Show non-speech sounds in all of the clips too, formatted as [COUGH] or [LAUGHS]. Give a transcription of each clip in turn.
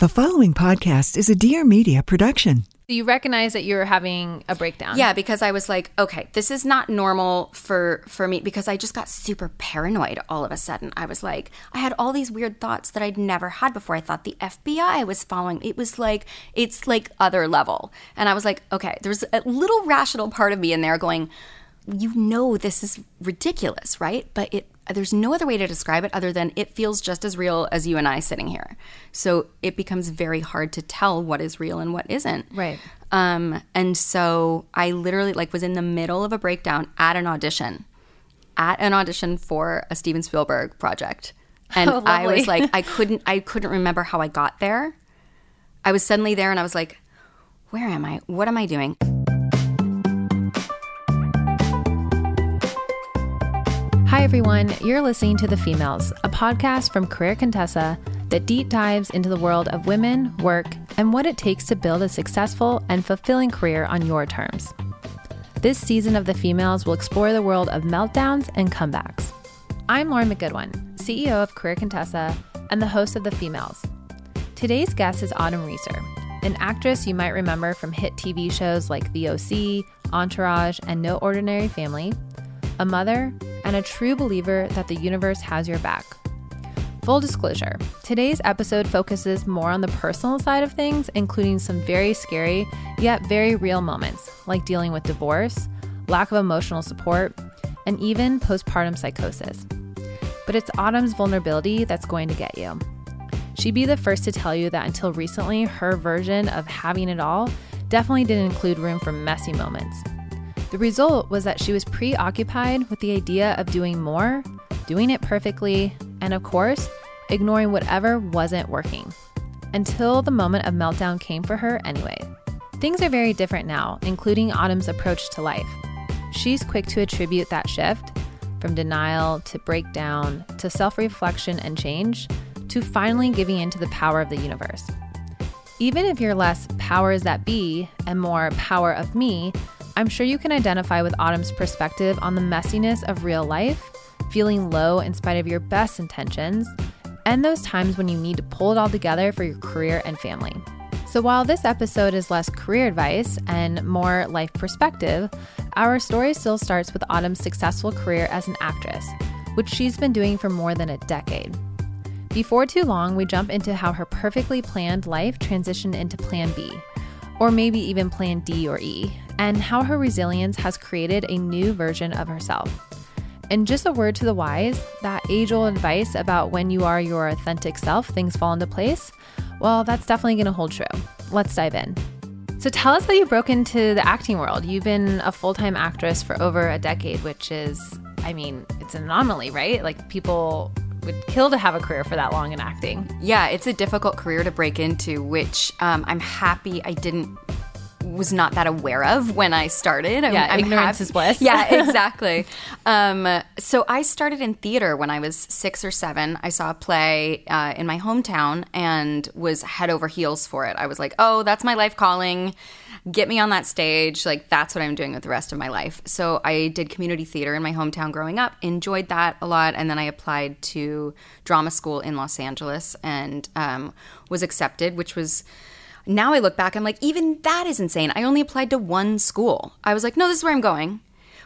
The following podcast is a Dear Media production. You recognize that you're having a breakdown. Yeah, because I was like, okay, this is not normal for for me because I just got super paranoid all of a sudden. I was like, I had all these weird thoughts that I'd never had before. I thought the FBI was following. It was like it's like other level. And I was like, okay, there's a little rational part of me in there going, you know this is ridiculous, right? But it there's no other way to describe it other than it feels just as real as you and I sitting here. So it becomes very hard to tell what is real and what isn't. Right. Um, and so I literally like was in the middle of a breakdown at an audition, at an audition for a Steven Spielberg project, and [LAUGHS] Oh, I was like, I [LAUGHS] couldn't, I couldn't remember how I got there. I was suddenly there, and I was like, where am I? What am I doing? Hi, everyone. You're listening to The Females, a podcast from Career Contessa that deep dives into the world of women, work, and what it takes to build a successful and fulfilling career on your terms. This season of The Females will explore the world of meltdowns and comebacks. I'm Lauren McGoodwin, CEO of Career Contessa and the host of The Females. Today's guest is Autumn Reeser, an actress you might remember from hit TV shows like The OC, Entourage, and No Ordinary Family, a mother, and a true believer that the universe has your back. Full disclosure today's episode focuses more on the personal side of things, including some very scary yet very real moments, like dealing with divorce, lack of emotional support, and even postpartum psychosis. But it's Autumn's vulnerability that's going to get you. She'd be the first to tell you that until recently, her version of having it all definitely didn't include room for messy moments. The result was that she was preoccupied with the idea of doing more, doing it perfectly, and of course, ignoring whatever wasn't working. Until the moment of meltdown came for her anyway. Things are very different now, including Autumn's approach to life. She's quick to attribute that shift from denial to breakdown to self reflection and change to finally giving in to the power of the universe. Even if you're less powers that be and more power of me, I'm sure you can identify with Autumn's perspective on the messiness of real life, feeling low in spite of your best intentions, and those times when you need to pull it all together for your career and family. So, while this episode is less career advice and more life perspective, our story still starts with Autumn's successful career as an actress, which she's been doing for more than a decade. Before too long, we jump into how her perfectly planned life transitioned into Plan B, or maybe even Plan D or E, and how her resilience has created a new version of herself. And just a word to the wise that age old advice about when you are your authentic self, things fall into place, well, that's definitely going to hold true. Let's dive in. So tell us how you broke into the acting world. You've been a full time actress for over a decade, which is, I mean, it's an anomaly, right? Like people would kill to have a career for that long in acting. Yeah, it's a difficult career to break into, which um, I'm happy I didn't was not that aware of when I started. I'm, Yeah, I'm ignorance happy- is bliss. [LAUGHS] Yeah, [LAUGHS] exactly. um, so I started in theater when I was six or seven. I saw a play uh, in my hometown and was head over heels for it. I was like, oh, that's my life calling. Get me on that stage. Like, that's what I'm doing with the rest of my life. So I did community theater in my hometown growing up, enjoyed that a lot. And then I applied to drama school in Los Angeles and um, was accepted, which was now I look back, I'm like, even that is insane. I only applied to one school. I was like, no, this is where I'm going.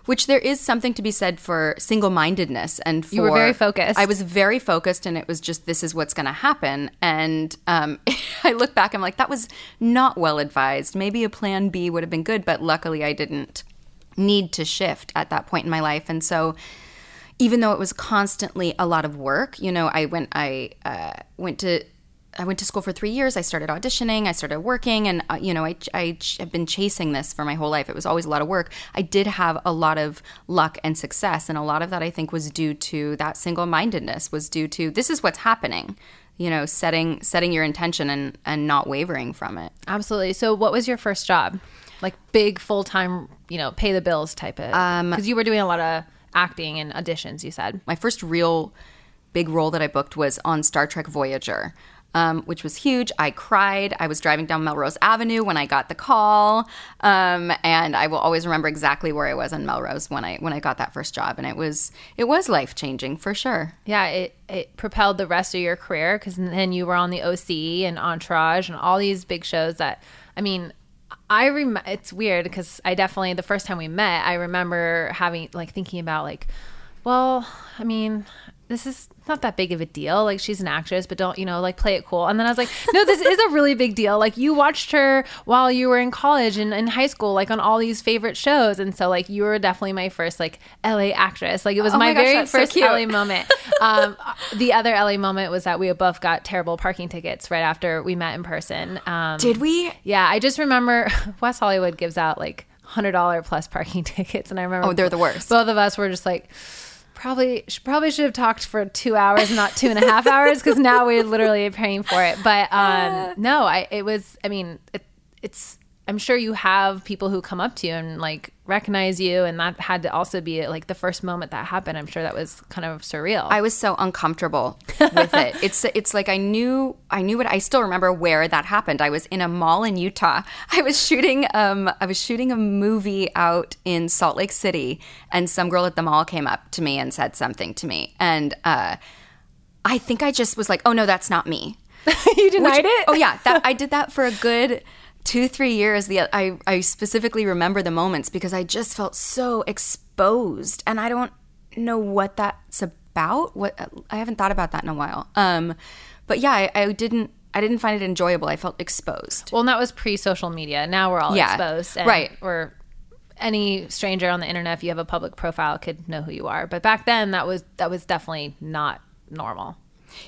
which there is something to be said for single-mindedness and for You were very focused. I was very focused, and it was just this is what's going to happen. And um, [LAUGHS] I look back, I'm like, that was not well advised. Maybe a plan B would have been good, but luckily I didn't need to shift at that point in my life, and so even though it was constantly a lot of work, you know, I went I uh, went to I went to school for three years. I started auditioning. I started working, and uh, you know, I I have been chasing this for my whole life. It was always a lot of work. I did have a lot of luck and success, and a lot of that I think was due to that single mindedness. Was due to this is what's happening. You know, setting setting your intention and and not wavering from it. Absolutely. So, what was your first job? Like big full time, you know, pay the bills type of. Because you were doing a lot of acting and auditions. You said. my first real big role that I booked was on Star Trek Voyager, um, which was huge. I cried. I was driving down Melrose Avenue when I got the call, um, and I will always remember exactly where I was on Melrose when I when I got that first job, and it was it was life changing for sure. Yeah, it, it propelled the rest of your career because then you were on the OC and Entourage and all these big shows that, I mean, I rem. It's weird because I definitely the first time we met, I remember having like thinking about like, well, I mean, this is not that big of a deal. Like she's an actress, but don't you know like play it cool. And then I was like, no, this is a really big deal. Like you watched her while you were in college and in high school, like on all these favorite shows, and so like you were definitely my first like LA actress. Like it was Oh my, my gosh, very so first cute. LA moment. Um, [LAUGHS] the other LA moment was that we both got terrible parking tickets right after we met in person. Um, Did we? yeah, I just remember [LAUGHS] West Hollywood gives out like hundred dollar plus parking [LAUGHS] tickets, and I remember Oh, they're the worst. Both of us were just like. Probably sh- probably should have talked for two hours, not two and a half hours, because now we're literally paying for it. But um, no, I it was. I mean, it, it's. I'm sure you have people who come up to you and like recognize you, and that had to also be like the first moment that happened. I'm sure that was kind of surreal. I was so uncomfortable [LAUGHS] with it. It's it's like I knew I knew what I still remember where that happened. I was in a mall in Utah. I was shooting um I was shooting a movie out in Salt Lake City and some girl at the mall came up to me and said something to me and uh I think I just was like, "Oh no, that's not me." [LAUGHS] you denied Which- it. Oh yeah, that I did that for a good two three years. The I I specifically remember the moments because I just felt so exposed, and I don't know what that's about. What I haven't thought about that in a while. Um, but yeah, I, I didn't. I didn't find it enjoyable. I felt exposed. Well, and that was pre social media. Now we're all Yeah, exposed. And right. Or any stranger on the internet, if you have a public profile, could know who you are. But back then, that was that was definitely not normal.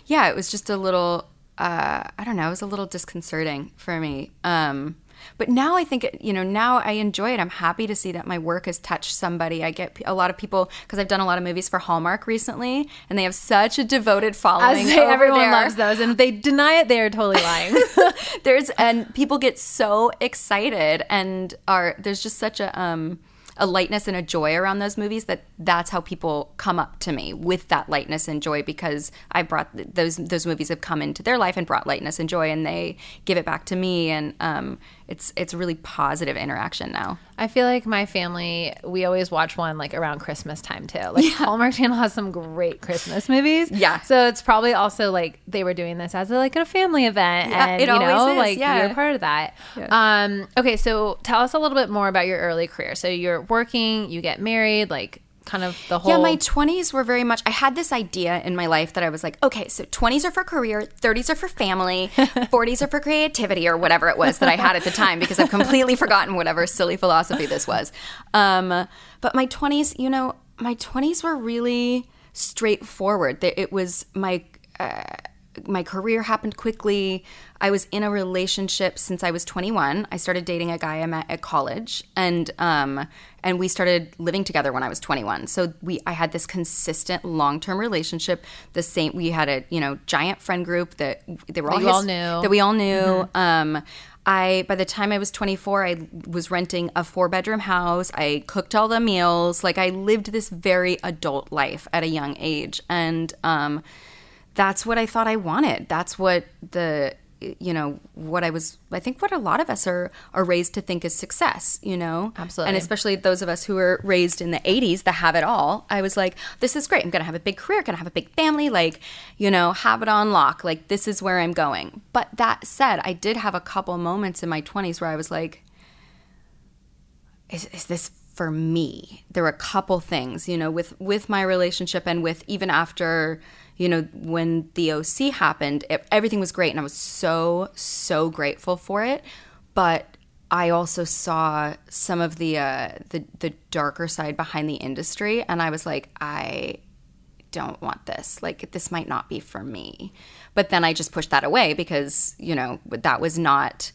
yeah, it was just a little. Uh, I don't know. It was a little disconcerting for me. Um, but now I think you know. Now I enjoy it. I'm happy to see that my work has touched somebody. I get a lot of people because I've done a lot of movies for Hallmark recently, and they have such a devoted I following. say everyone there. loves those, and if they deny it, they are totally lying. [LAUGHS] [LAUGHS] there's and people get so excited and are there's just such a um a lightness and a joy around those movies that that's how people come up to me with that lightness and joy because I brought those those movies have come into their life and brought lightness and joy and they give it back to me and um it's it's really positive interaction now. I feel like my family, we always watch one like around Christmas time too. Like Hallmark Channel has some great Christmas movies. Yeah. So it's probably also like they were doing this as a, like a family event. Yeah, and it you know, is, like yeah. you're part of that. Um, okay, so tell us a little bit more about your early career. So you're working, you get married, like kind of the whole Yeah, my 20s were very much, I had this idea in my life that I was like, okay, so 20s are for career, 30s are for family, [LAUGHS] 40s are for creativity, or whatever it was that I had at the time, because I've completely [LAUGHS] forgotten whatever silly philosophy this was. Um, but my 20s, you know, my 20s were really straightforward. It was my. Uh, my career happened quickly. I was in a relationship since I was 21. I started dating a guy I met at college, and um, and we started living together when I was 21. So we, I had this consistent long term relationship. The same, we had a you know giant friend group that they were all you all knew. that we all knew. Um, I by the time I was 24, I was renting a four bedroom house. I cooked all the meals. Like I lived this very adult life at a young age, and um, that's what I thought I wanted. That's what the you know what I was. I think what a lot of us are are raised to think is success. You know, Absolutely. and especially those of us who were raised in the 80s that have it all. I was like, this is great. I'm gonna have a big career. Gonna have a big family. Like, you know, have it on lock. Like this is where I'm going. But that said, I did have a couple moments in my 20s where I was like, is, is this for me. There were a couple things, you know, with with my relationship and with even after, you know, when the OC happened, it, everything was great and I was so so grateful for it. But I also saw some of the uh, the the darker side behind the industry, and I was like, I don't want this. Like, this might not be for me. But then I just pushed that away because you know that was not.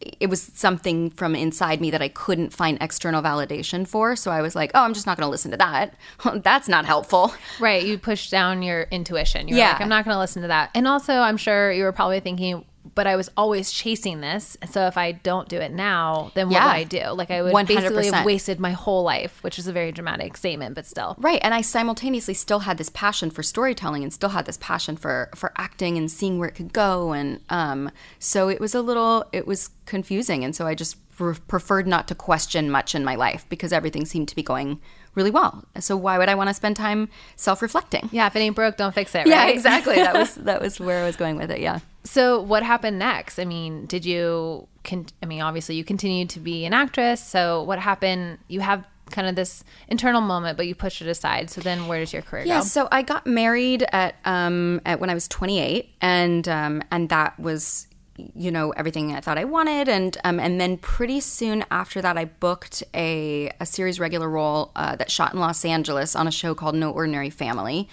It was something from inside me that I couldn't find external validation for. So I was like, oh, I'm just not going to listen to that. [LAUGHS] That's not helpful. Right. You pushed down your intuition. You're Yeah. like, I'm not going to listen to that. And also, I'm sure you were probably thinking, but I was always chasing this. So if I don't do it now, then what Yeah. would I do? Like I would basically have wasted my whole life, which is a very dramatic statement, but still. Right, and I simultaneously still had this passion for storytelling and still had this passion for for acting and seeing where it could go, and um, so it was a little it was confusing, and so I just pre- preferred not to question much in my life because everything seemed to be going really well. So why would I want to spend time self reflecting? Yeah, if it ain't broke, don't fix it. Yeah, exactly. That was [LAUGHS] that was where I was going with it. Yeah. So what happened next? I mean, did you? Con- I mean, obviously you continued to be an actress. So what happened? You have kind of this internal moment, but you pushed it aside. So then, where does your career Yeah, go? Yeah, so I got married at um at when I was 28 and um and that was you know everything I thought I wanted and um and then pretty soon after that I booked a a series regular role uh, that shot in Los Angeles on a show called No Ordinary Family.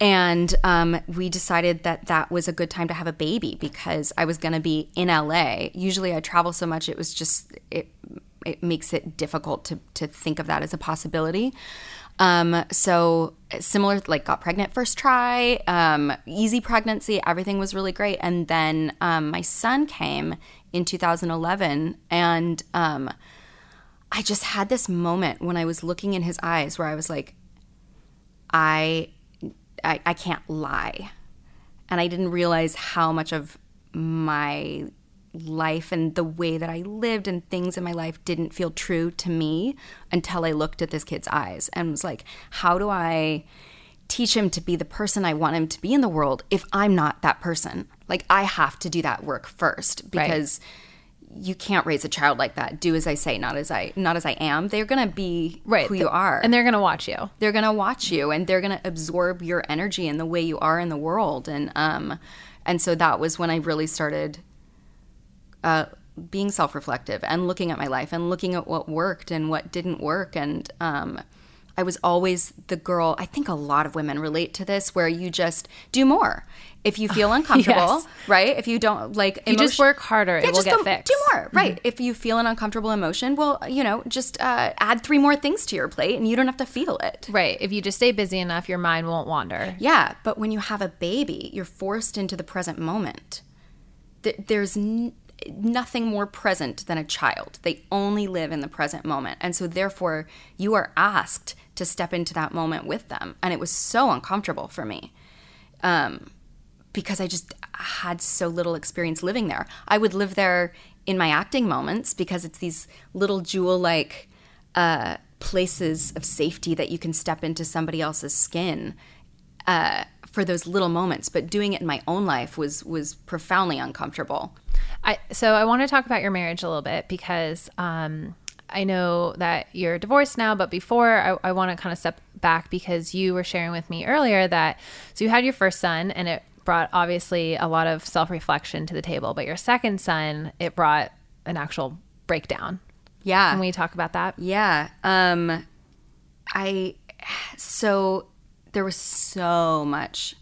And um, we decided that that was a good time to have a baby because I was going to be in LA. Usually I travel so much, it was just, it, it makes it difficult to, to think of that as a possibility. Um, so similar, like got pregnant first try, um, easy pregnancy, everything was really great. And then um, my son came in 2011 and um, I just had this moment when I was looking in his eyes where I was like, I, I, I can't lie. And I didn't realize how much of my life and the way that I lived and things in my life didn't feel true to me until I looked at this kid's eyes and was like, how do I teach him to be the person I want him to be in the world if I'm not that person? Like, I have to do that work first because you can't raise a child like that. Do as I say, not as I not as I am. They're gonna be right. who you are and they're gonna watch you. they're gonna watch you and they're gonna absorb your energy and the way you are in the world and um and so that was when I really started uh being self-reflective and looking at my life and looking at what worked and what didn't work and um I was always the girl. I think a lot of women relate to this where you just do more. If you feel [LAUGHS] uncomfortable, Yes. right? If you don't like You just work harder, it will just get do, fixed. Do more, right? If you feel an uncomfortable emotion, well, you know, just uh, add three more things to your plate, and you don't have to feel it. Right. If you just stay busy enough, your mind won't wander. Yeah, but when you have a baby, you're forced into the present moment. Th- There's n- nothing more present than a child. They only live in the present moment. And so, therefore, you are asked to step into that moment with them. And it was so uncomfortable for me um, because I just had so little experience living there. I would live there in my acting moments because it's these little jewel like uh, places of safety that you can step into somebody else's skin uh, for those little moments. But doing it in my own life was was profoundly uncomfortable. I, so I want to talk about your marriage a little bit because um, I know that you're divorced now, but before I, I want to kind of step back because you were sharing with me earlier that so you had your first son and it brought obviously a lot of self reflection to the table, but your second son it brought an actual breakdown. Yeah. Can we talk about that? Yeah. Um I so there was so much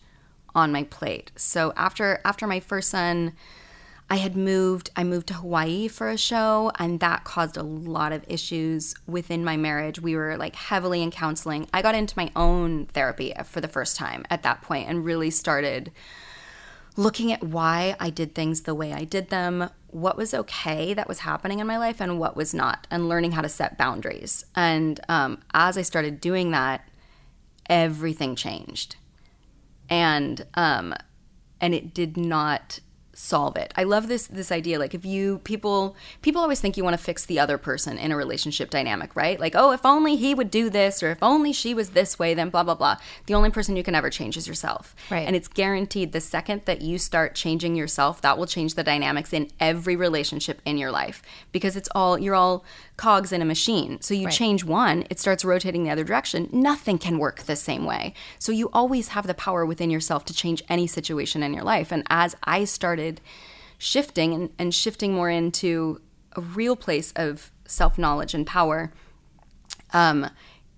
on my plate. So after after my first son I had moved I moved to Hawaii for a show and that caused a lot of issues within my marriage. We were like heavily in counseling. I got into my own therapy for the first time at that point and really started looking at why I did things the way I did them, what was okay that was happening in my life, and what was not, and learning how to set boundaries. And um, as I started doing that, everything changed, and um, and it did not solve it. I love this this idea like if you people people always think you want to fix the other person in a relationship dynamic, right? Like, oh, if only he would do this or if only she was this way, then blah blah blah. The only person you can ever change is yourself. Right. And it's guaranteed the second that you start changing yourself, that will change the dynamics in every relationship in your life because it's all you're all cogs in a machine. So you Right. change one, it starts rotating the other direction. Nothing can work the same way. So you always have the power within yourself to change any situation in your life. And as I started shifting and, and shifting more into a real place of self knowledge and power, um,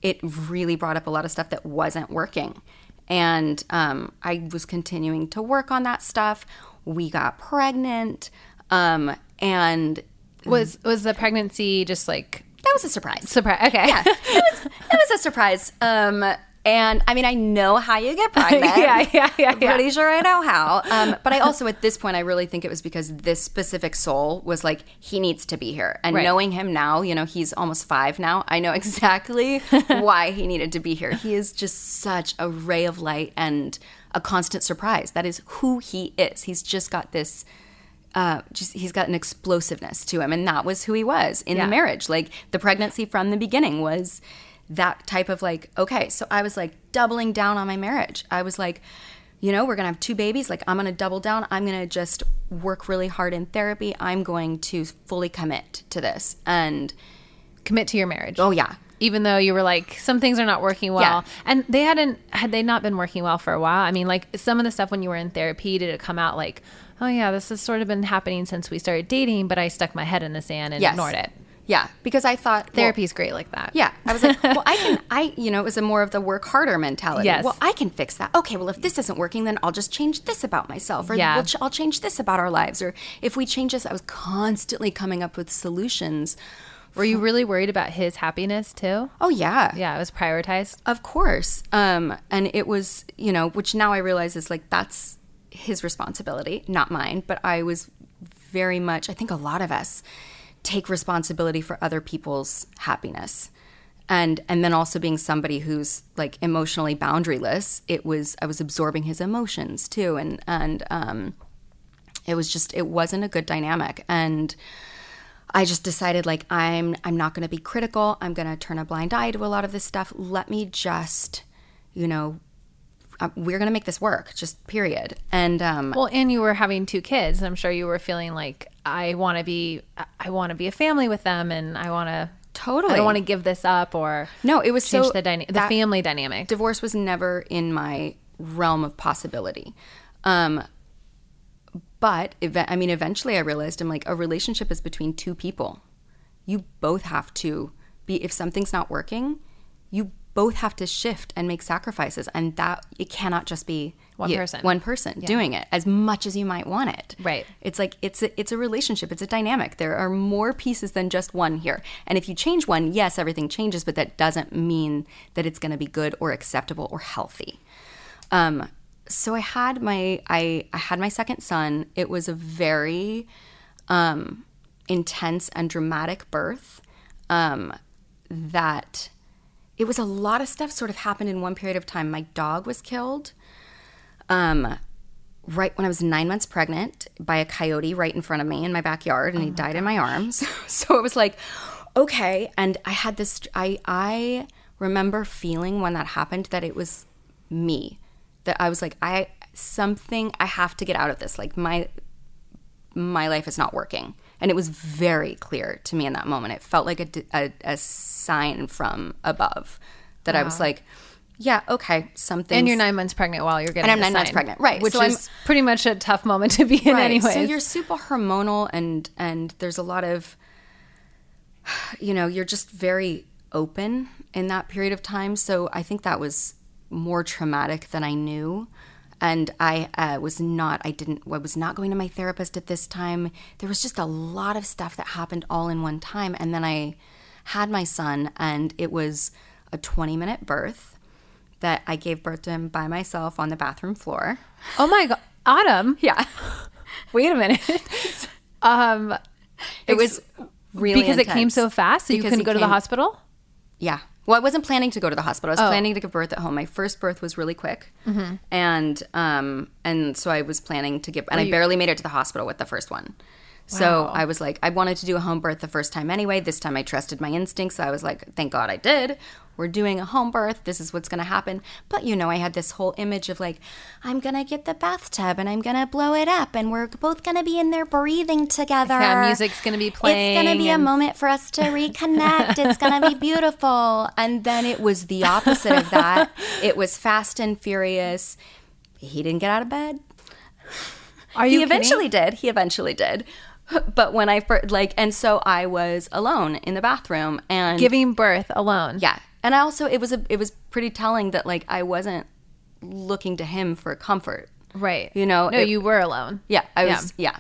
it really brought up a lot of stuff that wasn't working. And um, I was continuing to work on that stuff. We got pregnant. Um, and Was was the pregnancy just like that was a surprise. surprise? Okay. yeah, it was it was a surprise. Um, and I mean, I know how you get [LAUGHS] pregnant. Yeah, yeah, yeah, I'm yeah. Pretty sure I know how. Um, but I also, at this point, I really think it was because this specific soul was like, he needs to be here. And Right. knowing him now, you know, he's almost five now. I know [LAUGHS] exactly [LAUGHS] why he needed to be here. He is just such a ray of light and a constant surprise. That is who he is. He's just got this uh, just he's got an explosiveness to him, and that was who he was in Yeah. the marriage. Like the pregnancy from the beginning was that type of like okay. So I was like doubling down on my marriage. I was like, you know, we're gonna have two babies. Like I'm gonna double down. I'm gonna just work really hard in therapy. I'm going to fully commit to this. And Commit to your marriage. oh yeah, even though you were like some things are not working well Yeah. and they hadn't had they not been working well for a while i mean like some of the stuff when you were in therapy did it come out like oh yeah this has sort of been happening since we started dating but i stuck my head in the sand and yes, ignored it Yeah, because I thought well, therapy's great like that Yeah, I was like, well, I can, [LAUGHS] I, you know, it was a more of the work harder mentality. Yes. Well, I can fix that. Okay, well, if this isn't working, then I'll just change this about myself, or Yeah. we'll ch- I'll change this about our lives, or if we change this, I was constantly coming up with solutions. were you really worried about his happiness too Oh yeah, yeah it was prioritized Of course. Um, and it was, you know, which now I realize is like that's his responsibility, not mine. But I was very much, I think a lot of us take responsibility for other people's happiness. And and then also being somebody who's like emotionally boundaryless, it was I was absorbing his emotions too. And and um it was just it wasn't a good dynamic. And I just decided like I'm I'm not going to be critical. I'm going to turn a blind eye to a lot of this stuff. Let me just, you know, uh, we're going to make this work. Just period. And um well and you were having two kids i'm sure you were feeling like i want to be i want to be a family with them and i want to Totally. i don't want to give this up or no, it was change so the dyna- the family dynamic divorce was never in my realm of possibility. Um, but ev- I mean, eventually I realized I'm like, a relationship is between two people. You both have to be, if something's not working, you both have to shift and make sacrifices. And that, it cannot just be One you- person. one person doing it as much as you might want it. Right. It's like it's a, it's a relationship. It's a dynamic. There are more pieces than just one here. And if you change one, yes, everything changes, but that doesn't mean that it's going to be good or acceptable or healthy. Um, so I had my I I had my second son. It was a very um, intense and dramatic birth. Um, that it was a lot of stuff sort of happened in one period of time. My dog was killed um, right when I was nine months pregnant by a coyote right in front of me in my backyard, and he died in my arms. [LAUGHS] so it was like, okay. And I had this. I I remember feeling when that happened that it was me. That I was like, I something I have to get out of this. Like my my life is not working. And it was very clear to me in that moment. It felt like a a sign from above that I was like, yeah, okay, something. and you're nine months pregnant while you're getting And I'm nine months pregnant, right. Which So I'm- is pretty much a tough moment to be in, anyway. So you're super hormonal, and and there's a lot of, you know, you're just very open in that period of time. So I think that was more traumatic than I knew. And I uh, was not, I didn't, I was not going to my therapist at this time. There was just a lot of stuff that happened all in one time. And then I had my son, and it was a 20 minute birth that I gave birth to him by myself on the bathroom floor. oh my god, Autumn. Yeah. [LAUGHS] Wait a minute. [LAUGHS] um, It was really because it came so fast, so you couldn't go to the hospital. Yeah, Well, I wasn't planning to go to the hospital. I was Oh. planning to give birth at home. My first birth was really quick, and um, and so I was planning to give, and I you- barely made it to the hospital with the first one. So I was like, I wanted to do a home birth the first time anyway. This time I trusted my instincts. I was like, thank God I did. We're doing a home birth. This is what's going to happen. But you know, I had this whole image of like, I'm going to get the bathtub and I'm going to blow it up and we're both going to be in there breathing together. Yeah, music's gonna be playing. It's going to be a moment for us to reconnect. it's going to be beautiful. And then it was the opposite of that. [LAUGHS] It was fast and furious. He didn't get out of bed Are you he eventually did. He eventually did. [LAUGHS] But when I first, like, and so I was alone in the bathroom and giving birth alone? yeah. And I also, it was a, it was pretty telling that like I wasn't looking to him for comfort. Right. You know, No, it- you were alone. Yeah, I Yeah. was. Yeah,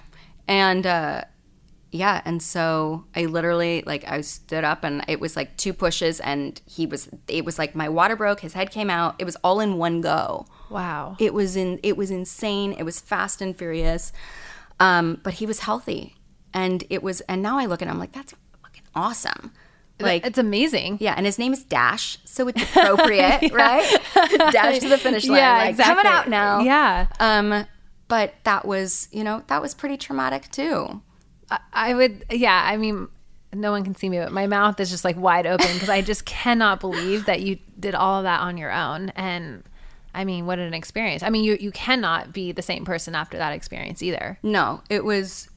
and uh, yeah, and so I literally like I stood up and it was like two pushes, and he was. It was like my water broke. His head came out. It was all in one go. Wow. It was in. It was insane. It was fast and furious. Um, but he was healthy, and it was. And now I look at him like that's fucking awesome. Like it's amazing. yeah, and his name is Dash, so it's appropriate, [LAUGHS] right? [LAUGHS] Dash to the finish line. Yeah, like, exactly. Coming out now. Yeah. Um, but that was, you know, that was pretty traumatic too. I would, yeah. I mean, no one can see me, but my mouth is just like wide open because I just cannot believe that you did all of that on your own. And I mean, what an experience. I mean, you you cannot be the same person after that experience either. No, it was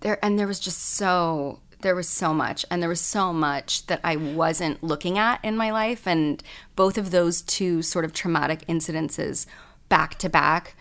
there, and there was just so there was so much, and there was so much that I wasn't looking at in my life, and both of those two sort of traumatic incidences back to back.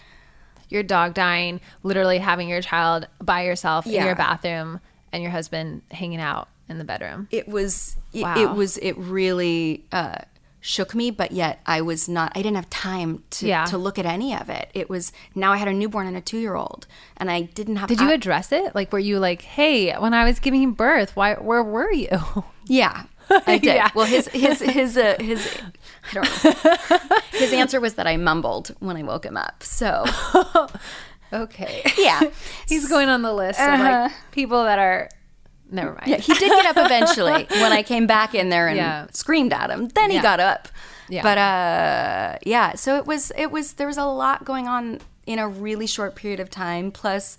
Your dog dying, literally having your child by yourself in your bathroom, and your husband hanging out in the bedroom. It was it, it was it really uh, shook me, but yet I was not. I didn't have time to Yeah. to look at any of it. It was now I had a newborn and a two year old, and I didn't have. Did you I- address it? Like, were you like, "Hey, when I was giving birth, why? Where were you?" [LAUGHS] Yeah, I [LAUGHS] did. Yeah. Well, his his his uh, his I don't know. [LAUGHS] his answer was that I mumbled when I woke him up. So okay, yeah, he's going on the list of like people that are. Never mind. Yeah, he did get up eventually [LAUGHS] when I came back in there and Yeah. screamed at him. Then he Yeah. got up. Yeah. But uh, yeah, so it was it was there was a lot going on in a really short period of time. Plus,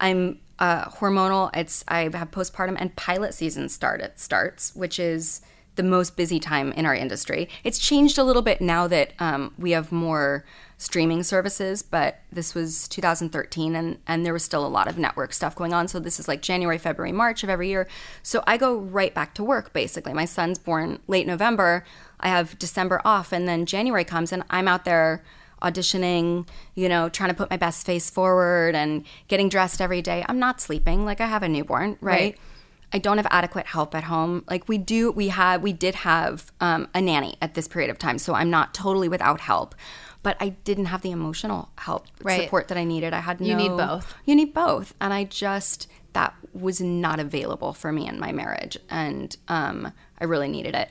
I'm uh, hormonal. It's I have postpartum and pilot season started starts, which is the most busy time in our industry. It's changed a little bit now that um, we have more streaming services, but this was 2013 and, and there was still a lot of network stuff going on. So this is like January, February, March of every year. So I go right back to work basically. My son's born late November. I have December off and then January comes and I'm out there auditioning, you know, trying to put my best face forward and getting dressed every day. I'm not sleeping. Like I have a newborn, right? Right. I don't have adequate help at home. Like we do, we had, we did have um, a nanny at this period of time, so I'm not totally without help. But I didn't have the emotional help Right. support that I needed. I had no. You need both. You need both, and I just that was not available for me in my marriage, and um, I really needed it.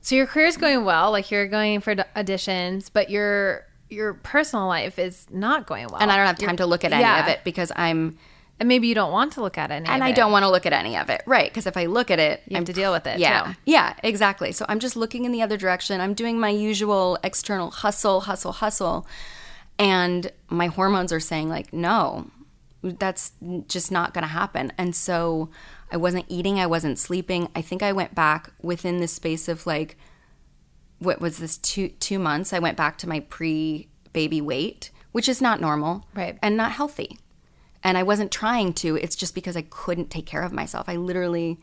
So your career's going well, like you're going for auditions, but your your personal life is not going well. And I don't have time to look at any yeah. of it because I'm, And maybe you don't want to look at any and I don't want to look at any of it, right? Because if I look at it, You have I'm to deal with it, Yeah, too. yeah, exactly. So I'm just looking in the other direction. I'm doing my usual external hustle, hustle, hustle, and my hormones are saying like, no, that's just not going to happen. And so I wasn't eating, I wasn't sleeping. I think I went back within the space of like, what was this two two months? I went back to my pre baby weight, which is not normal, Right. and not healthy. And I wasn't trying to. It's just because I couldn't take care of myself. I literally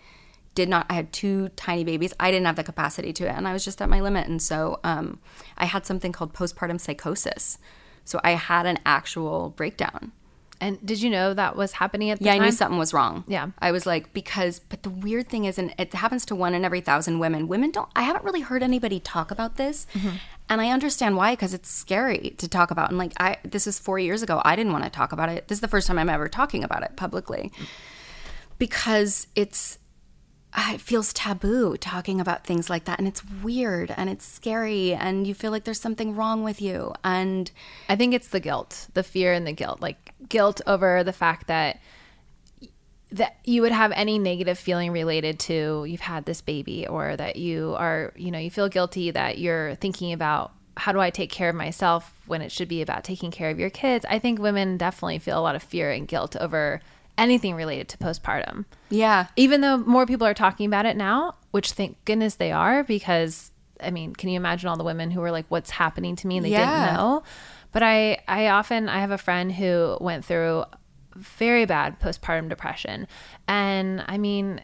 did not. I had two tiny babies. I didn't have the capacity to it, and I was just at my limit. And so um, I had something called postpartum psychosis. So I had an actual breakdown. And did you know that was happening at the Yeah, time? I knew something was wrong. Yeah. I was like, because, but the weird thing is, and it happens to one in every thousand women. Women don't, I haven't really heard anybody talk about this. Mm-hmm. And I understand why, because it's scary to talk about. And like, I, this is four years ago. I didn't want to talk about it. This is the first time I'm ever talking about it publicly because it's, uh, it feels taboo talking about things like that. And it's weird and it's scary. And you feel like there's something wrong with you. And, I think it's the guilt, the fear and the guilt, like guilt over the fact that that you would have any negative feeling related to you've had this baby or that you are, you know, you feel guilty that you're thinking about how do I take care of myself when it should be about taking care of your kids. I think women definitely feel a lot of fear and guilt over anything related to postpartum. Yeah. Even though more people are talking about it now, which thank goodness they are because I mean, can you imagine all the women who were like what's happening to me and they Yeah. didn't know? But I I often I have a friend who went through very bad postpartum depression and I mean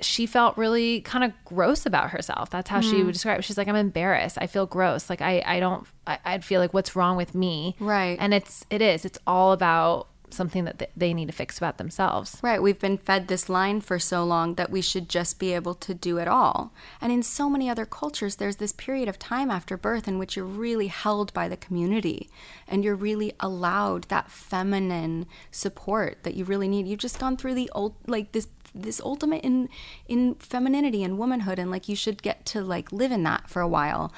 she felt really kind of gross about herself. That's how she mm. would describe it. She's like, I'm embarrassed. I feel gross. Like I, I don't, I, I'd feel like what's wrong with me. Right. And it's, it is, it's all about something that they need to fix about themselves. Right. We've been fed this line for so long that we should just be able to do it all. And in so many other cultures, there's this period of time after birth in which you're really held by the community and you're really allowed that feminine support that you really need. You've just gone through the old, like this this ultimate in in femininity and womanhood and like you should get to like live in that for a while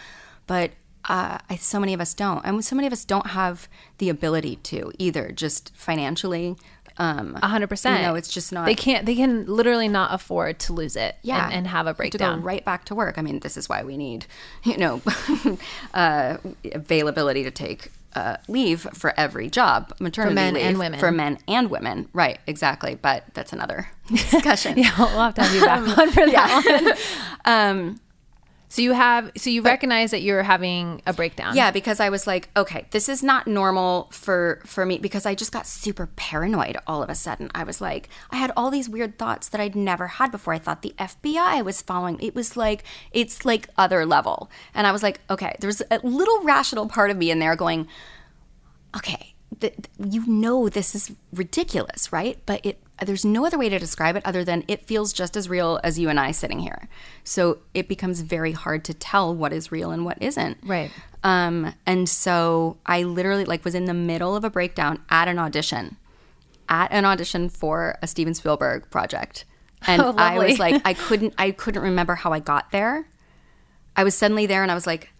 but uh, I, so many of us don't and so many of us don't have the ability to either just financially um A hundred percent. No, it's just not- They can't. They can literally not afford to lose it. yeah And, and have a to breakdown. go right back to work i mean this is why we need [LAUGHS] you know [LAUGHS] uh, availability to take uh, leave for every job maternity for men leave and women. for men and women right exactly but that's another [LAUGHS] discussion Yeah, we'll have to have you back on for that one. um So you have. So you recognize that you're having a breakdown. Yeah, because I was like, okay, this is not normal for for me because I just got super paranoid all of a sudden. I was like, I had all these weird thoughts that I'd never had before. I thought the FBI was following. It was like it's like other level. And I was like, okay, there's a little rational part of me in there going, okay, th- th- you know this is ridiculous, right? But it there's no other way to describe it other than it feels just as real as you and I sitting here. So it becomes very hard to tell what is real and what isn't. Right. Um, and so I literally like was in the middle of a breakdown at an audition, at an audition for a Steven Spielberg project, [LAUGHS] and Oh, I was like, I couldn't, I couldn't remember how I got there. I was suddenly there, and I was like,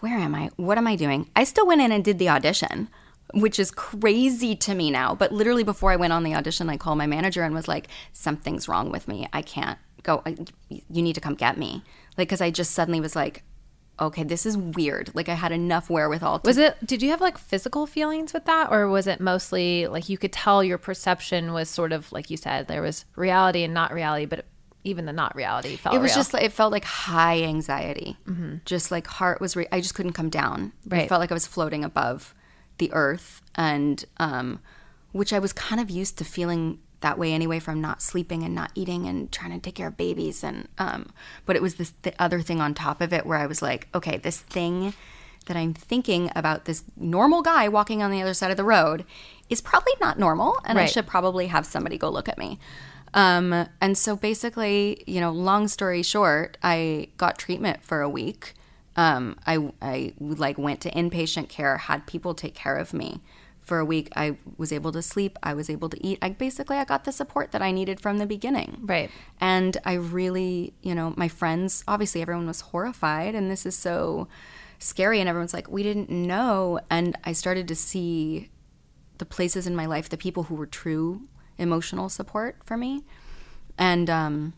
where am I? What am I doing? I still went in and did the audition, which is crazy to me now. But literally before I went on the audition, I called my manager and was like, something's wrong with me. I can't go. I, you need to come get me. Like, because I just suddenly was like, okay, this is weird. Like, I had enough wherewithal. To, Was it? Did you have like physical feelings with that, or was it mostly like you could tell your perception was sort of like you said there was reality and not reality, but even the not reality felt it was real. just like it felt like high anxiety mm-hmm. just like heart was re- i just couldn't come down Right. it felt like i was floating above the earth and um which i was kind of used to feeling that way anyway from not sleeping and not eating and trying to take care of babies and um but it was this the other thing on top of it where i was like okay this thing that i'm thinking about this normal guy walking on the other side of the road is probably not normal and i should probably have somebody go look at me um, and so basically, you know, long story short, I got treatment for a week. Um, I, I like went to inpatient care, had people take care of me for a week. I was able to sleep. I was able to eat. I basically, I got the support that I needed from the beginning. Right. And I really, you know, my friends, obviously everyone was horrified and this is so scary. And everyone's like, we didn't know. And I started to see the places in my life, the people who were true emotional support for me, and um,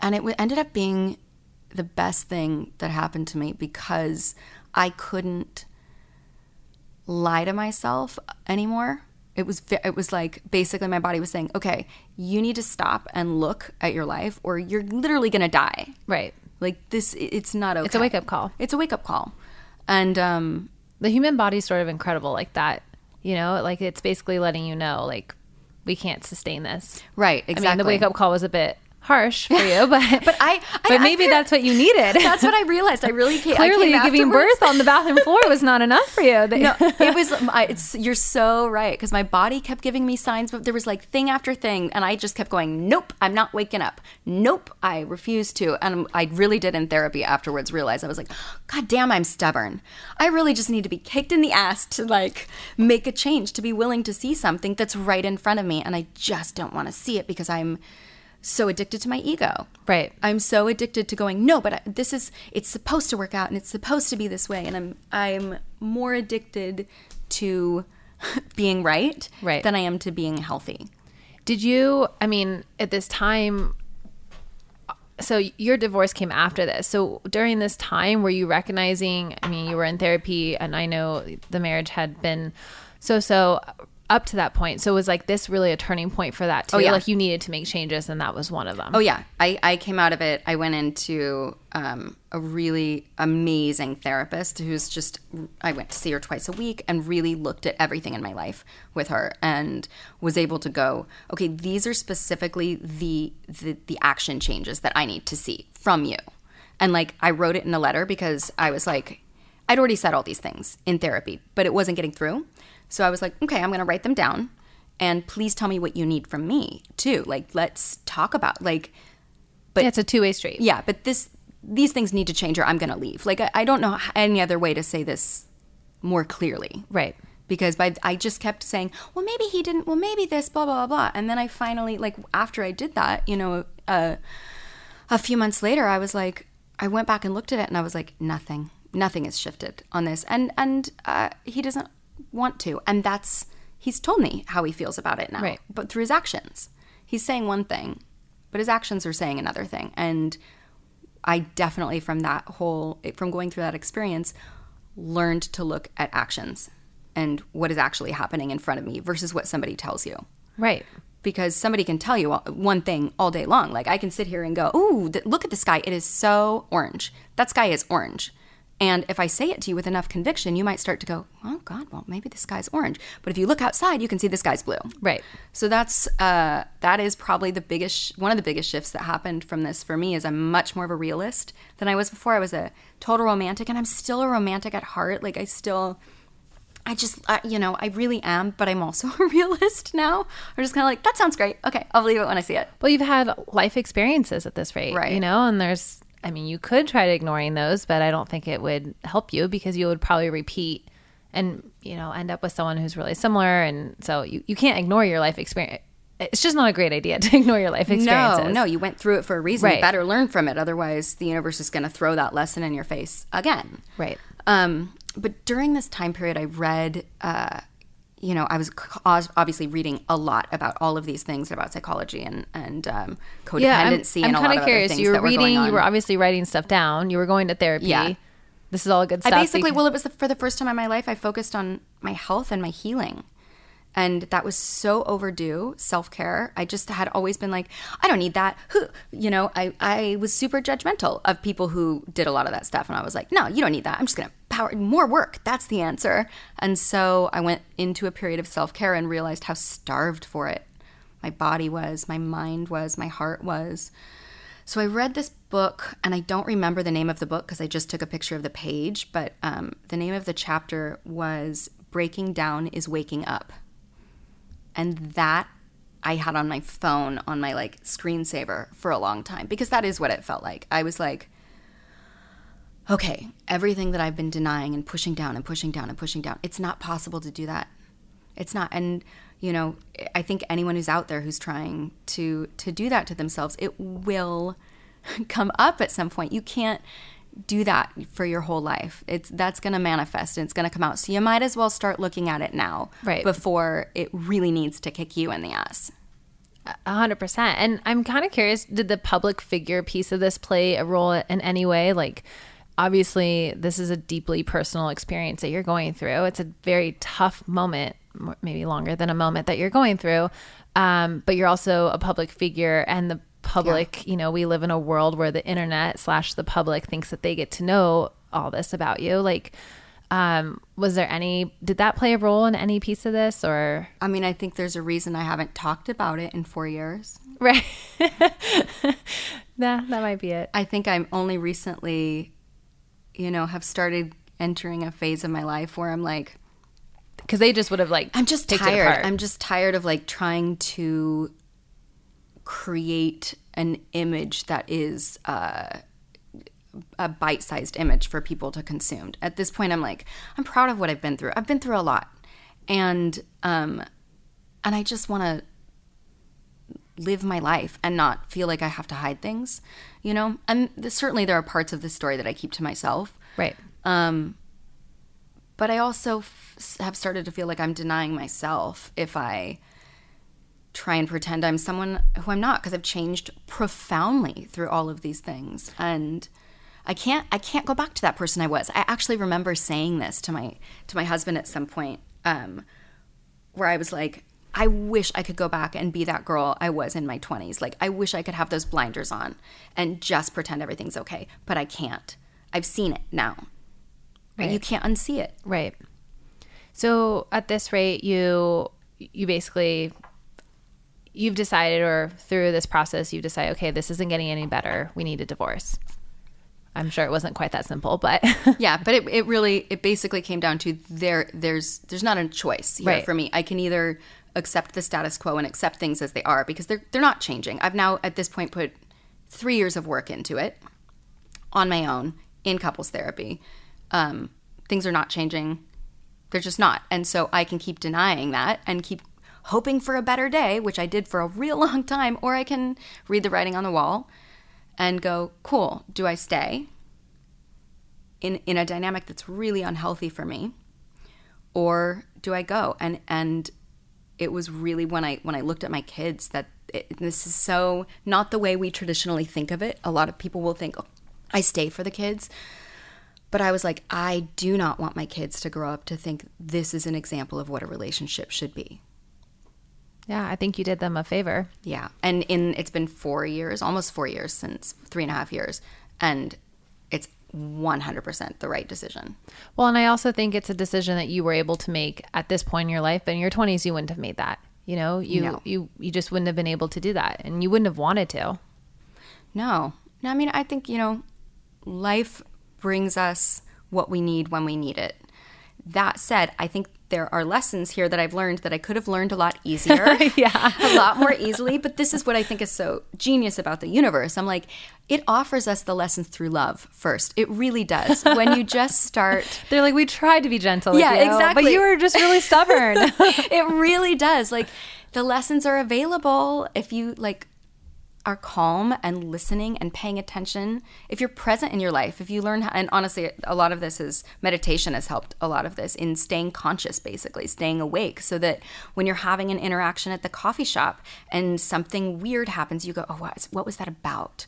and it w- ended up being the best thing that happened to me because I couldn't lie to myself anymore. It was it was like basically my body was saying, "Okay, you need to stop and look at your life, or you're literally gonna die." right. Like this, it's not okay. It's a wake-up call. It's a wake up call, and um, The human body's sort of incredible like that. You know, like it's basically letting you know like we can't sustain this. right, exactly. I mean, the wake up call was a bit harsh for you, [LAUGHS] but But I- I- but maybe feel- that's what you needed. [LAUGHS] That's what I realized. I really came, I Clearly, came giving afterwards. birth on the bathroom floor was not enough for you. No, [LAUGHS] it was. I, it's you're so right because my body kept giving me signs, but there was like thing after thing, and I just kept going. Nope, I'm not waking up. Nope, I refuse to. And I really did in therapy afterwards realize I was like, God damn, I'm stubborn. I really just need to be kicked in the ass to like make a change, to be willing to see something that's right in front of me, and I just don't want to see it because I'm so addicted to my ego. Right. I'm so addicted to going, no, but I, this is it's supposed to work out and it's supposed to be this way and I'm I'm more addicted to [LAUGHS] being right, Right. than I am to being healthy. Did you, I mean, at this time, uh, so your divorce came after this. So during this time, were you recognizing, I mean, you were in therapy and I know the marriage had been so so up to that point. So it was like this really a turning point for that too? Oh, yeah. Like you needed to make changes and that was one of them. Oh yeah, I, I came out of it. I went into um, a really amazing therapist who's just. I went to see her twice a week and really looked at everything in my life with her and was able to go. Okay, these are specifically the the, the action changes that I need to see from you. And like I wrote it in a letter because I was like, I'd already said all these things in therapy, but it wasn't getting through. So I was like, okay, I'm going to write them down. And please tell me what you need from me too. Like, let's talk about like, but yeah, it's a two way street. yeah, but this these things need to change or I'm going to leave. Like, I, I don't know any other way to say this more clearly. Right. Because by, I just kept saying, well, maybe he didn't, well, maybe this, blah, blah, blah, blah. And then I finally, like, after I did that, you know, uh, a few months later, I was like, I went back and looked at it and I was like, nothing, nothing has shifted on this. And, and uh, he doesn't want to. And that's, he's told me how he feels about it now, Right. but through his actions. He's saying one thing, but his actions are saying another thing. And I definitely, from that whole, from going through that experience, learned to look at actions and what is actually happening in front of me versus what somebody tells you. Right. Because somebody can tell you one thing all day long. Like I can sit here and go, "Ooh, th- look at the sky! It is so orange. That sky is orange." And if I say it to you with enough conviction, you might start to go, "Oh God, well maybe the sky's orange." But if you look outside, you can see the sky's blue. Right. So that's uh, that is probably the biggest one of the biggest shifts that happened from this for me is I'm much more of a realist than I was before. I was a total romantic, and I'm still a romantic at heart. Like I still, I just uh, you know I really am, but I'm also [LAUGHS] a realist now. I'm just kind of like that sounds great. Okay, I'll believe it when I see it. Well, you've had life experiences at this rate, Right. You know, and there's, I mean, you could try to ignoring those, but I don't think it would help you because you would probably repeat and, you know, end up with someone who's really similar. And so you, you can't ignore your life experience. It's just not a great idea [LAUGHS] to ignore your life experiences. No, no, you went through it for a reason. Right. You better learn from it. Otherwise, the universe is going to throw that lesson in your face again. Right. Um, but during this time period, I read, uh, you know, I was obviously reading a lot about all of these things about psychology and and um, codependency Yeah, I'm, and I'm lot kind of curious. You were that were reading, you were obviously writing stuff down. You were going to therapy. Yeah. This is all good stuff. I basically, well, it was the, for the first time in my life, I focused on my health and my healing. And that was so overdue, self care. I just had always been like, I don't need that. Who, you know, I, I was super judgmental of people who did a lot of that stuff. And I was like, no, you don't need that. I'm just to power more work. That's the answer. And so I went into a period of self care and realized how starved for it my body was, my mind was, my heart was. So I read this book, and I don't remember the name of the book because I just took a picture of the page, but um, the name of the chapter was Breaking Down is Waking Up. And that I had on my phone on my like screensaver for a long time because that is what it felt like. I was like, okay, everything that I've been denying and pushing down and pushing down and pushing down, it's not possible to do that. It's not. And, you know, I think anyone who's out there who's trying to to do that to themselves, it will [LAUGHS] come up at some point. You can't do that for your whole life. It's that's going to manifest and it's going to come out. So you might as well start looking at it now Right. before it really needs to kick you in the ass. A hundred percent. And I'm kind of curious, did the public figure piece of this play a role in any way? Like, obviously, this is a deeply personal experience that you're going through. It's a very tough moment, maybe longer than a moment that you're going through. Um, but you're also a public figure, and the public, you know, we live in a world where the internet slash the public thinks that they get to know all this about you. Like, um, was there any? Did that play a role in any piece of this, or I mean, I think there's a reason I haven't talked about it in 4 years. right? [LAUGHS] nah, that might be it. I think I'm only recently, you know, have started entering a phase of my life where I'm like, because they just would have like I'm just tired. I'm just tired of like trying to create an image that is uh, a bite-sized image for people to consume. At this point, I'm like, I'm proud of what I've been through. I've been through a lot, and um, and I just want to live my life and not feel like I have to hide things, you know. And certainly there are parts of the story that I keep to myself. right. Um, but I also f- have started to feel like I'm denying myself if I try and pretend I'm someone who I'm not because I've changed profoundly through all of these things. And I can't I can't go back to that person I was. I actually remember saying this to my to my husband at some point, um, where I was like, I wish I could go back and be that girl I was in my 20s. Like I wish I could have those blinders on and just pretend everything's okay, but I can't. I've seen it now. Right. You can't unsee it. Right. So at this rate, you you basically you've decided, or through this process, you've decided, okay, this isn't getting any better. We need a divorce. I'm sure it wasn't quite that simple, but [LAUGHS] yeah, but it, it really it basically came down to there there's there's not a choice here Right. for me. I can either accept the status quo and accept things as they are because they're they're not changing. I've now at this point put three years of work into it on my own in couples therapy. Um, things are not changing. They're just not. And so I can keep denying that and keep hoping for a better day, which I did for a real [LAUGHS] long time, or I can read the writing on the wall and go, cool, do I stay in, in a dynamic that's really unhealthy for me? Or do I go? And and it was really when I when I looked at my kids that it, this is so not the way we traditionally think of it. A lot of people will think, oh, I stay for the kids. But I was like, I do not want my kids to grow up to think this is an example of what a relationship should be. Yeah, I think you did them a favor. Yeah. And in it's been four years, almost four years since three and a half years. And it's 100% the right decision. Well, and I also think it's a decision that you were able to make at this point in your life. But in your 20s, you wouldn't have made that. You know, you No. you you just wouldn't have been able to do that, and you wouldn't have wanted to. No. No, I mean, I think, you know, life brings us what we need when we need it. That said, I think there are lessons here that I've learned that I could have learned a lot easier. [LAUGHS] Yeah. a lot more easily. But this is what I think is so genius about the universe. I'm like, it offers us the lessons through love first. It really does. When you just start [LAUGHS] They're like, we tried to be gentle. with Yeah, you, exactly. But you were just really stubborn. [LAUGHS] it really does. Like the lessons are available if you like are calm and listening and paying attention. If you're present in your life, if you learn how, and honestly, a lot of this is meditation has helped a lot of this in staying conscious, basically, staying awake so that when you're having an interaction at the coffee shop and something weird happens, you go, oh, what, what was that about?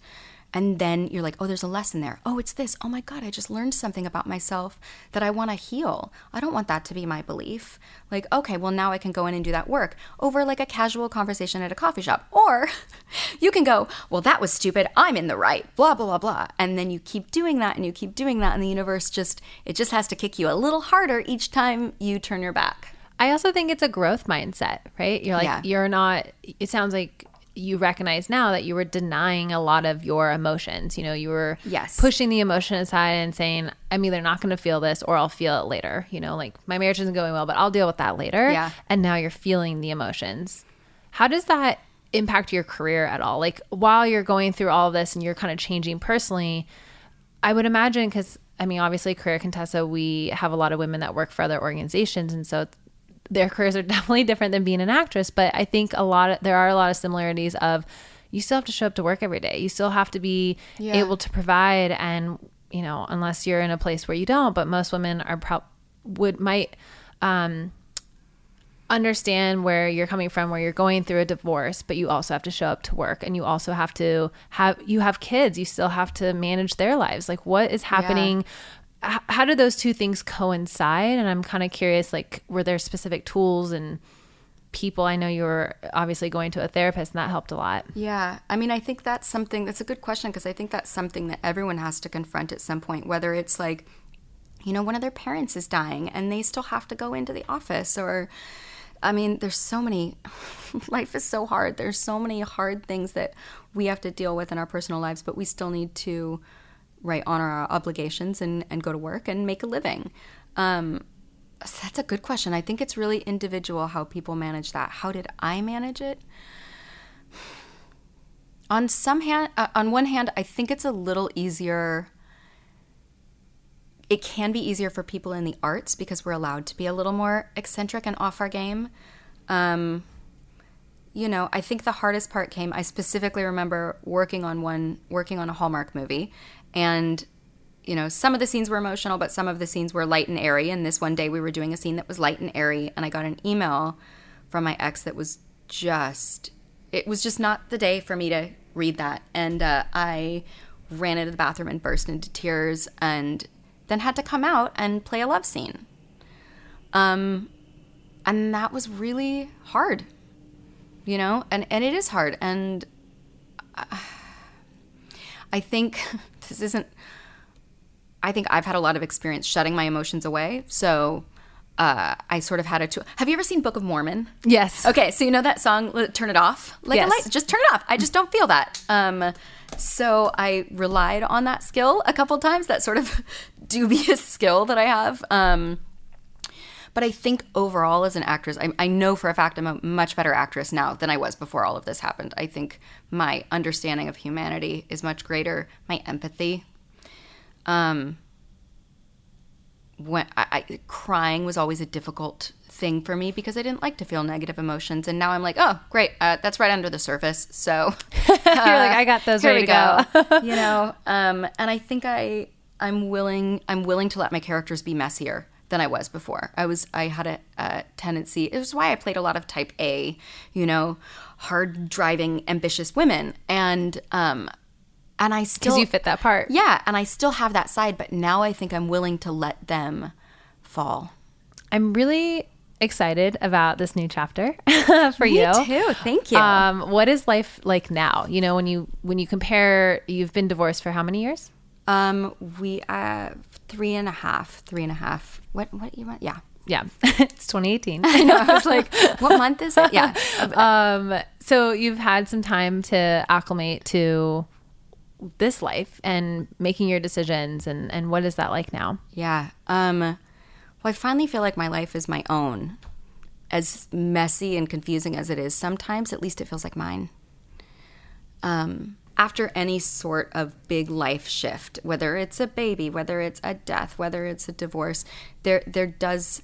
And then you're like, oh, there's a lesson there. Oh, it's this. Oh my God, I just learned something about myself that I want to heal. I don't want that to be my belief. Like, okay, well, now I can go in and do that work over like a casual conversation at a coffee shop. Or [LAUGHS] you can go, well, that was stupid. I'm in the right, blah, blah, blah, blah. And then you keep doing that and you keep doing that. And the universe just, it just has to kick you a little harder each time you turn your back. I also think it's a growth mindset, right? You're like, Yeah. you're not, it sounds like you recognize now that you were denying a lot of your emotions. You know, you were Yes. pushing the emotion aside and saying, I'm either not going to feel this or I'll feel it later. You know, like my marriage isn't going well, but I'll deal with that later. Yeah. And now you're feeling the emotions. How does that impact your career at all? Like while you're going through all this and you're kind of changing personally, I would imagine because I mean, obviously, Career Contessa, we have a lot of women that work for other organizations, and so their careers are [LAUGHS] definitely different than being an actress. But I think a lot of there are a lot of similarities of you still have to show up to work every day. You still have to be Yeah. able to provide, and you know, unless you're in a place where you don't. But most women are pro- would might um, understand where you're coming from where you're going through a divorce but you also have to show up to work and you also have to have you have kids. You still have to manage their lives. Like what is happening? H- how do those two things coincide? And i'm kind of curious like were there specific tools and people? I know you were obviously going to a therapist and that helped a lot. Yeah. I mean, I think that's something that's a good question because I think that's something that everyone has to confront at some point, whether it's like, you know, one of their parents is dying and they still have to go into the office or. I mean, there's so many, [LAUGHS] life is so hard. There's so many hard things that we have to deal with in our personal lives, but we still need to, right, honor our obligations and, and go to work and make a living. Um, so that's a good question. I think it's really individual how people manage that. How did I manage it? [SIGHS] on some hand uh, on one hand i think it's a little easier it can be easier for people in the arts because we're allowed to be a little more eccentric and off our game. Um, you know i think the hardest part came i specifically remember working on one working on a hallmark movie. And you know some of the scenes were emotional but some of the scenes were light and airy. And this one day we were doing a scene that was light and airy. And i got an email from my ex that was just it was just not the day for me to read that. And uh, i ran into the bathroom and burst into tears. And then had to come out and play a love scene um and that was really hard you know and and it is hard and I, I think [LAUGHS] this isn't i think i've had a lot of experience shutting my emotions away so uh, I sort of had a. T- Have you ever seen Book of Mormon? Yes. Okay, so you know that song, "Turn It Off," like Yes. a light, just turn it off. I just don't feel that. Um, so I relied on that skill a couple times. That sort of dubious [LAUGHS] skill that I have. Um, but I think overall, as an actress, I, I know for a fact I'm a much better actress now than I was before all of this happened. I think my understanding of humanity is much greater. My empathy. Um, when I, I crying was always a difficult thing for me because I didn't like to feel negative emotions, and now I'm like, oh, great, uh, that's right under the surface. So [LAUGHS] You're like, I got those here we to go. go. [LAUGHS] you know, um, and I think I I'm willing I'm willing to let my characters be messier than I was before. I was I had a, a tendency. It was why I played a lot of Type A, you know, hard driving, ambitious women, and um, and I still Because you fit that part. yeah, and I still have that side, but now I think I'm willing to let them fall. I'm really excited about this new chapter [LAUGHS] for you. too. Thank you. Um, what is life like now? You know, when you when you compare, you've been divorced for how many years? Um, we uh three and a half, three and a half. What what you want? Yeah. Yeah, [LAUGHS] it's 2018. [LAUGHS] I know. I was like, what month is it? Yeah. [LAUGHS] um, so you've had some time to acclimate to this life and making your decisions, and and what is that like now? Yeah. Um, well, I finally feel like my life is my own. As messy and confusing as it is sometimes, at least it feels like mine. Um, after any sort of big life shift, whether it's a baby, whether it's a death, whether it's a divorce, there there does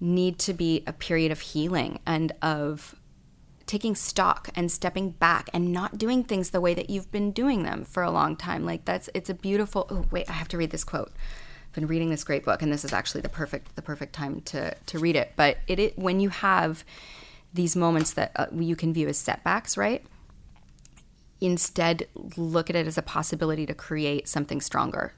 need to be a period of healing and of taking stock and stepping back and not doing things the way that you've been doing them for a long time. Like that's it's a beautiful. Oh wait, I have to read this quote. I've been reading this great book, and this is actually the perfect the perfect time to to read it. But it, it when you have these moments that uh, you can view as setbacks, right? Instead, look at it as a possibility to create something stronger.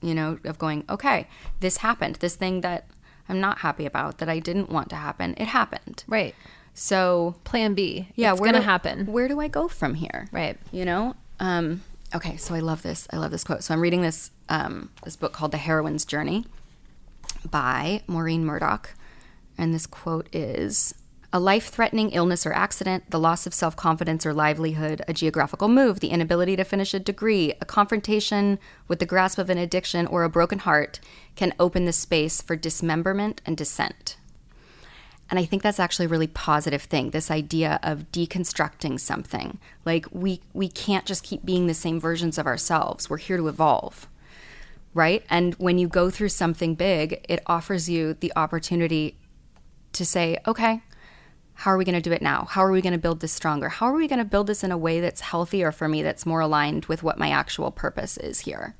You know, of going, okay, this happened. This thing that I'm not happy about, that I didn't want to happen, it happened. Right. So Plan B. yeah, it's where gonna do- happen. Where do I go from here? Right. You know. Um, okay, so I love this. I love this quote. So I'm reading this um, this book called The Heroine's Journey by Maureen Murdock, and this quote is. A life threatening illness or accident, the loss of self confidence or livelihood, a geographical move, the inability to finish a degree, a confrontation with the grasp of an addiction, or a broken heart can open the space for dismemberment and descent. And I think that's actually a really positive thing. This idea of deconstructing something. Like we we can't just keep being the same versions of ourselves. We're here to evolve. Right? And when you go through something big, it offers you the opportunity to say, okay, how are we going to do it now? How are we going to build this stronger? How are we going to build this in a way that's healthier for me, that's more aligned with what my actual purpose is here?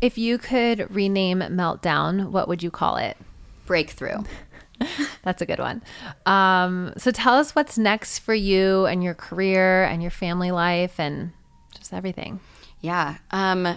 If you could rename meltdown, what would you call it? Breakthrough. [LAUGHS] [LAUGHS] That's a good one. Um, so tell us what's next for you and your career and your family life and just everything. Yeah. Um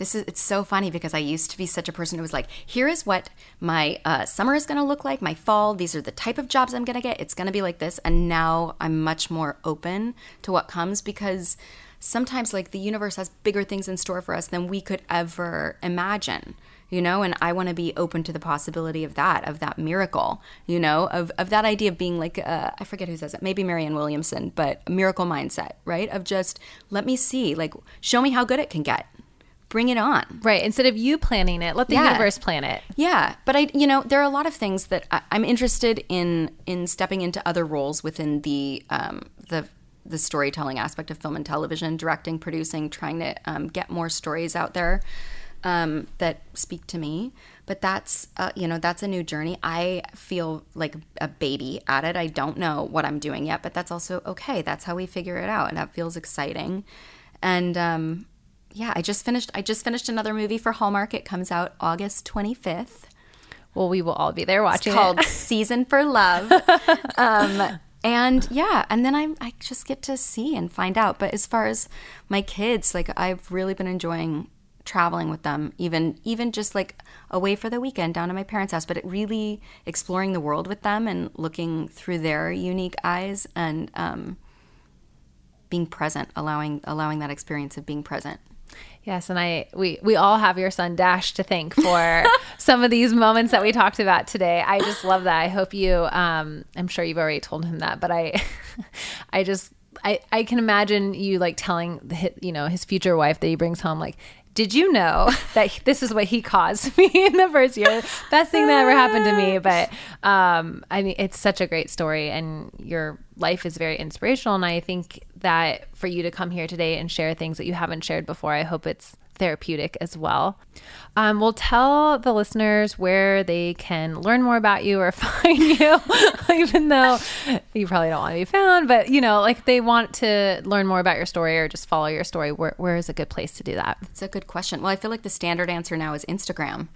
this is it's so funny because I used to be such a person who was like, here is what my uh, summer is going to look like, my fall. These are the type of jobs I'm going to get. It's going to be like this. And now I'm much more open to what comes because sometimes like the universe has bigger things in store for us than we could ever imagine you know and i want to be open to the possibility of that of that miracle you know of, of that idea of being like uh, i forget who says it maybe marianne williamson but a miracle mindset right of just let me see like show me how good it can get bring it on Right. Instead of you planning it, let the Yeah. universe plan it. yeah, but I, you know, there are a lot of things that I, I'm interested in in stepping into other roles within the um, the the storytelling aspect of film and television, directing, producing, trying to um, get more stories out there um, that speak to me. But that's uh, you know that's a new journey. I feel like a baby at it. I don't know what I'm doing yet, but that's also okay. That's how we figure it out, and that feels exciting. And um, yeah, I just finished. I just finished another movie for Hallmark. It comes out August 25th. Well, we will all be there watching. It's called it. [LAUGHS] Season for Love. um, and yeah, and then I I just get to see and find out. But as far as my kids, like I've really been enjoying traveling with them, even even just like away for the weekend down to my parents' house. But it really exploring the world with them and looking through their unique eyes and um, being present, allowing allowing that experience of being present. Yes, and I we we all have your son Dash to thank for [LAUGHS] some of these moments that we talked about today. I just love that. I hope you um I'm sure you've already told him that, but I [LAUGHS] I just I, I can imagine you like telling the, you know his future wife that he brings home like did you know [LAUGHS] that this is what he caused me in the first year best thing that ever happened to me but um i mean it's such a great story and your life is very inspirational and i think that for you to come here today and share things that you haven't shared before i hope it's therapeutic as well. Um, we'll tell the listeners where they can learn more about you or [LAUGHS] find you, [LAUGHS] even though you probably don't want to be found. But you know, like they want to learn more about your story or just follow your story. Where, where is a good place to do that? It's a good question. Well, I feel like the standard answer now is Instagram.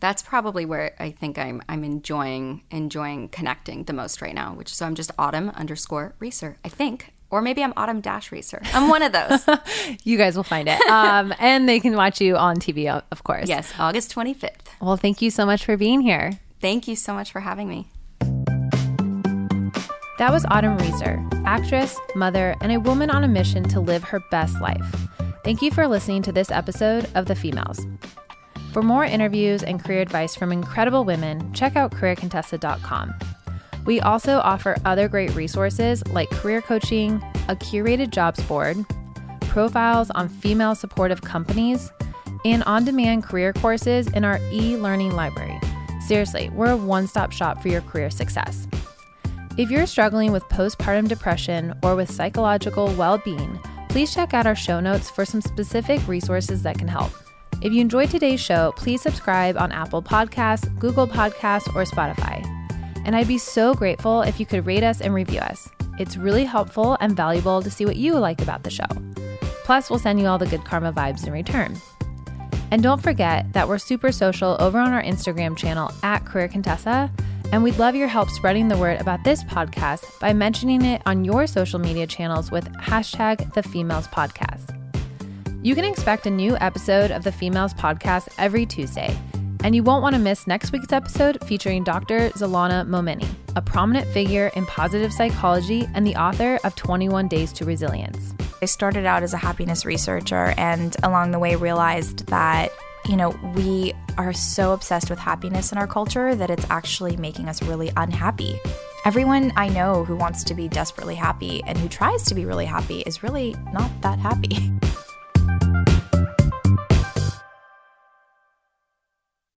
That's probably where I think I'm I'm enjoying enjoying connecting the most right now. Which so I'm just autumn underscore Reeser. I think or maybe I'm Autumn Dash Reeser. I'm one of those. [LAUGHS] you guys will find it. [LAUGHS] Um, and they can watch you on TV, of course. Yes, August 25th. Well, thank you so much for being here. Thank you so much for having me. That was Autumn Reeser, actress, mother, and a woman on a mission to live her best life. Thank you for listening to this episode of The Females. For more interviews and career advice from incredible women, check out careercontessa.com. We also offer other great resources like career coaching, a curated jobs board, profiles on female supportive companies, and on demand career courses in our e learning library. Seriously, we're a one stop shop for your career success. If you're struggling with postpartum depression or with psychological well being, please check out our show notes for some specific resources that can help. If you enjoyed today's show, please subscribe on Apple Podcasts, Google Podcasts, or Spotify and I'd be so grateful if you could rate us and review us. It's really helpful and valuable to see what you like about the show. Plus, we'll send you all the good karma vibes in return. And don't forget that we're super social over on our Instagram channel at Career Contessa, and we'd love your help spreading the word about this podcast by mentioning it on your social media channels with hashtag the Females Podcast. You can expect a new episode of the Females Podcast every Tuesday and you won't want to miss next week's episode featuring Dr. Zelana Montminy, a prominent figure in positive psychology and the author of 21 Days to Resilience. I started out as a happiness researcher and along the way realized that you know, we are so obsessed with happiness in our culture that it's actually making us really unhappy. Everyone I know who wants to be desperately happy and who tries to be really happy is really not that happy. [LAUGHS]